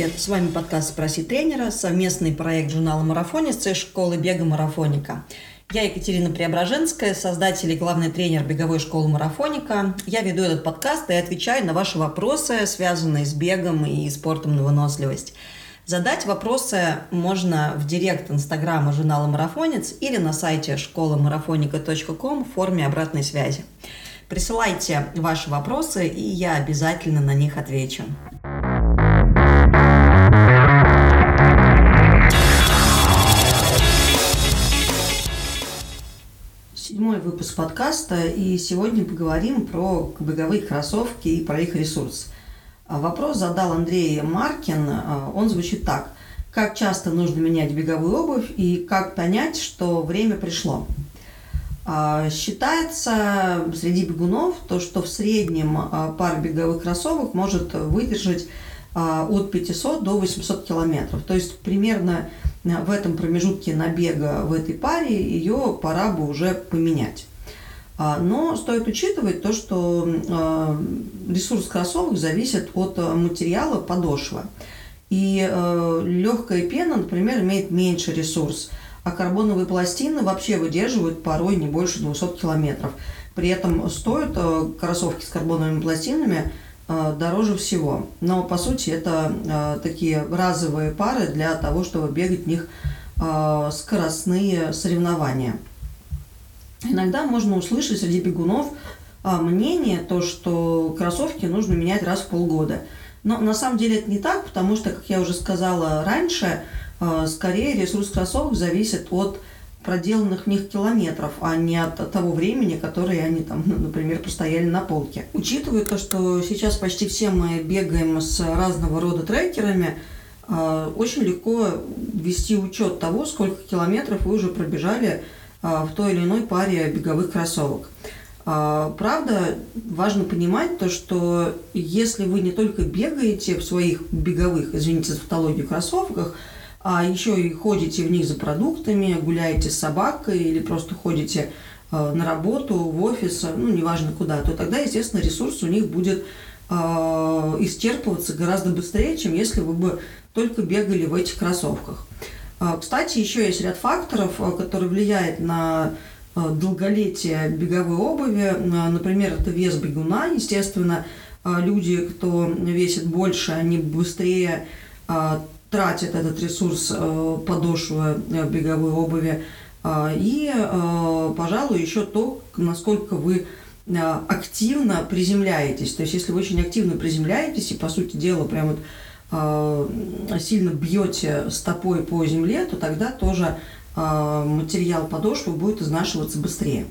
привет! С вами подкаст «Спроси тренера», совместный проект журнала «Марафонец» и школы бега «Марафоника». Я Екатерина Преображенская, создатель и главный тренер беговой школы «Марафоника». Я веду этот подкаст и отвечаю на ваши вопросы, связанные с бегом и спортом на выносливость. Задать вопросы можно в директ инстаграма журнала «Марафонец» или на сайте школы-марафоника.ком в форме обратной связи. Присылайте ваши вопросы, и я обязательно на них отвечу. Седьмой выпуск подкаста, и сегодня поговорим про беговые кроссовки и про их ресурс – а вопрос задал Андрей Маркин. А, он звучит так. Как часто нужно менять беговую обувь и как понять, что время пришло? А, считается среди бегунов то, что в среднем пара беговых кроссовок может выдержать от 500 до 800 километров. То есть примерно в этом промежутке набега в этой паре ее пора бы уже поменять. А, но стоит учитывать то, что а, ресурс кроссовок зависит от а, материала подошвы. И легкая пена, например, имеет меньше ресурс, а карбоновые пластины вообще выдерживают порой не больше 200 километров. При этом стоят кроссовки с карбоновыми пластинами дороже всего. Но по сути это такие разовые пары для того, чтобы бегать в них скоростные соревнования. Иногда можно услышать среди бегунов мнение, то, что кроссовки нужно менять раз в полгода. Но на самом деле это не так, потому что, как я уже сказала раньше, скорее ресурс кроссовок зависит от проделанных в них километров, а не от того времени, которое они там, ну, например, простояли на полке. Учитывая то, что сейчас почти все мы бегаем с разного рода трекерами, а, очень легко вести учет того, сколько километров вы уже пробежали а, в той или иной паре беговых кроссовок. А, правда, важно понимать то, что если вы не только бегаете в своих беговых, извините за тавтологию, кроссовках, а еще и ходите в них за продуктами, гуляете с собакой или просто ходите а, на работу, в офис, ну, неважно куда, то тогда, естественно, ресурс у них будет исчерпываться гораздо быстрее, чем если вы бы только бегали в этих кроссовках. А, кстати, еще есть ряд факторов, а, которые влияют на а, долголетие беговой обуви. Например, это вес бегуна. Естественно, люди, кто весит больше, они быстрее тратят этот ресурс подошвы беговой обуви. И, пожалуй, еще то, насколько вы активно приземляетесь. То есть, если вы очень активно приземляетесь и, по сути дела, прям вот Э, сильно бьете стопой по земле, то тогда тоже э, материал подошвы будет изнашиваться быстрее.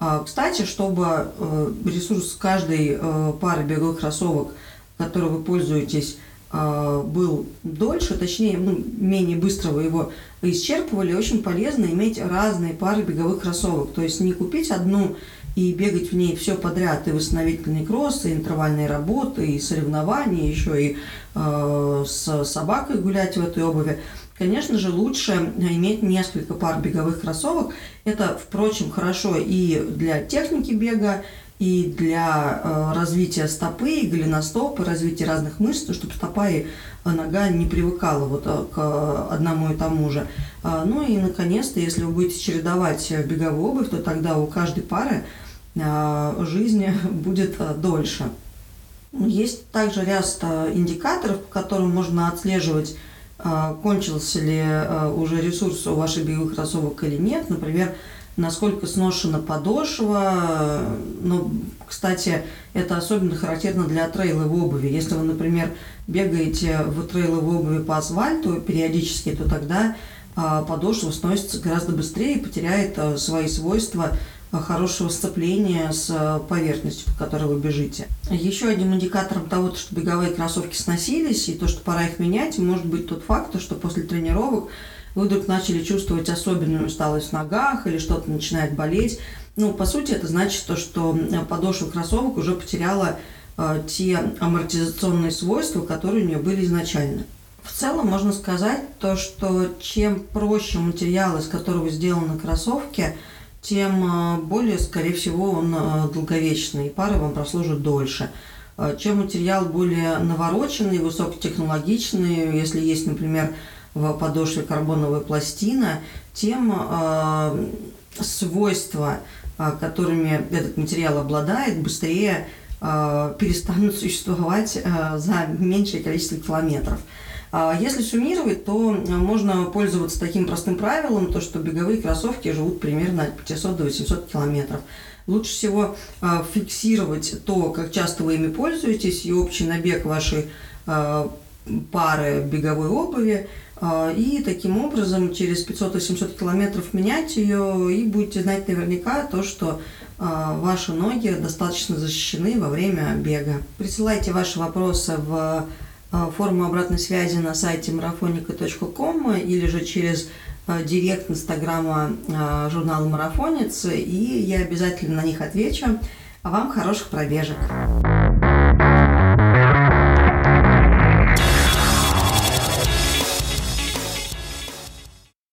А, кстати, чтобы э, ресурс каждой пары беговых кроссовок, которой вы пользуетесь, был дольше, точнее, ну, менее быстро вы его исчерпывали, очень полезно иметь разные пары беговых кроссовок. То есть не купить одну и бегать в ней все подряд, и восстановительные кроссы, и интервальные работы, и соревнования, еще и э, с собакой гулять в этой обуви. Конечно же, лучше иметь несколько пар беговых кроссовок. Это, впрочем, хорошо и для техники бега, и для э, развития стопы, и голеностопа, развития разных мышц, чтобы стопа и нога не привыкала вот э, к одному и тому же. А, ну и, наконец-то, если вы будете чередовать беговую обувь, то тогда у каждой пары Э, жизни будет э, дольше. Есть также ряд э, индикаторов, по которым можно отслеживать, кончился ли уже ресурс у ваших беговых кроссовок или нет. Например, насколько сношена подошва. Ну, кстати, это особенно характерно для трейловой обуви. Если вы, например, бегаете в трейловой обуви по асфальту периодически, то тогда подошва сносится гораздо быстрее и потеряет свои свойства хорошего сцепления с поверхностью, по которой вы бежите. Еще одним индикатором того, что беговые кроссовки сносились и то, что пора их менять, может быть тот факт, что после тренировок вы вдруг начали чувствовать особенную усталость в ногах или что-то начинает болеть. Ну, по сути, это значит то, что подошва кроссовок уже потеряла э, те амортизационные свойства, которые у нее были изначально. В целом можно сказать то, что чем проще материал, из которого сделаны кроссовки – тем а, более, скорее всего, он а, долговечный, и пары вам прослужат дольше. Чем материал более навороченный, высокотехнологичный, если есть, например, в подошве карбоновая пластина, тем свойства, которыми этот материал обладает, быстрее перестанут существовать за меньшее количество километров. Если суммировать, то можно пользоваться таким простым правилом, то что беговые кроссовки живут примерно от 500 до 800 километров. Лучше всего фиксировать то, как часто вы ими пользуетесь, и общий набег вашей пары беговой обуви, и таким образом через 500-700 километров менять ее, и будете знать наверняка то, что ваши ноги достаточно защищены во время бега. Присылайте ваши вопросы в форму обратной связи на сайте марафоника.ком или же через директ инстаграма журнала «Марафонец», и я обязательно на них отвечу. А вам хороших пробежек!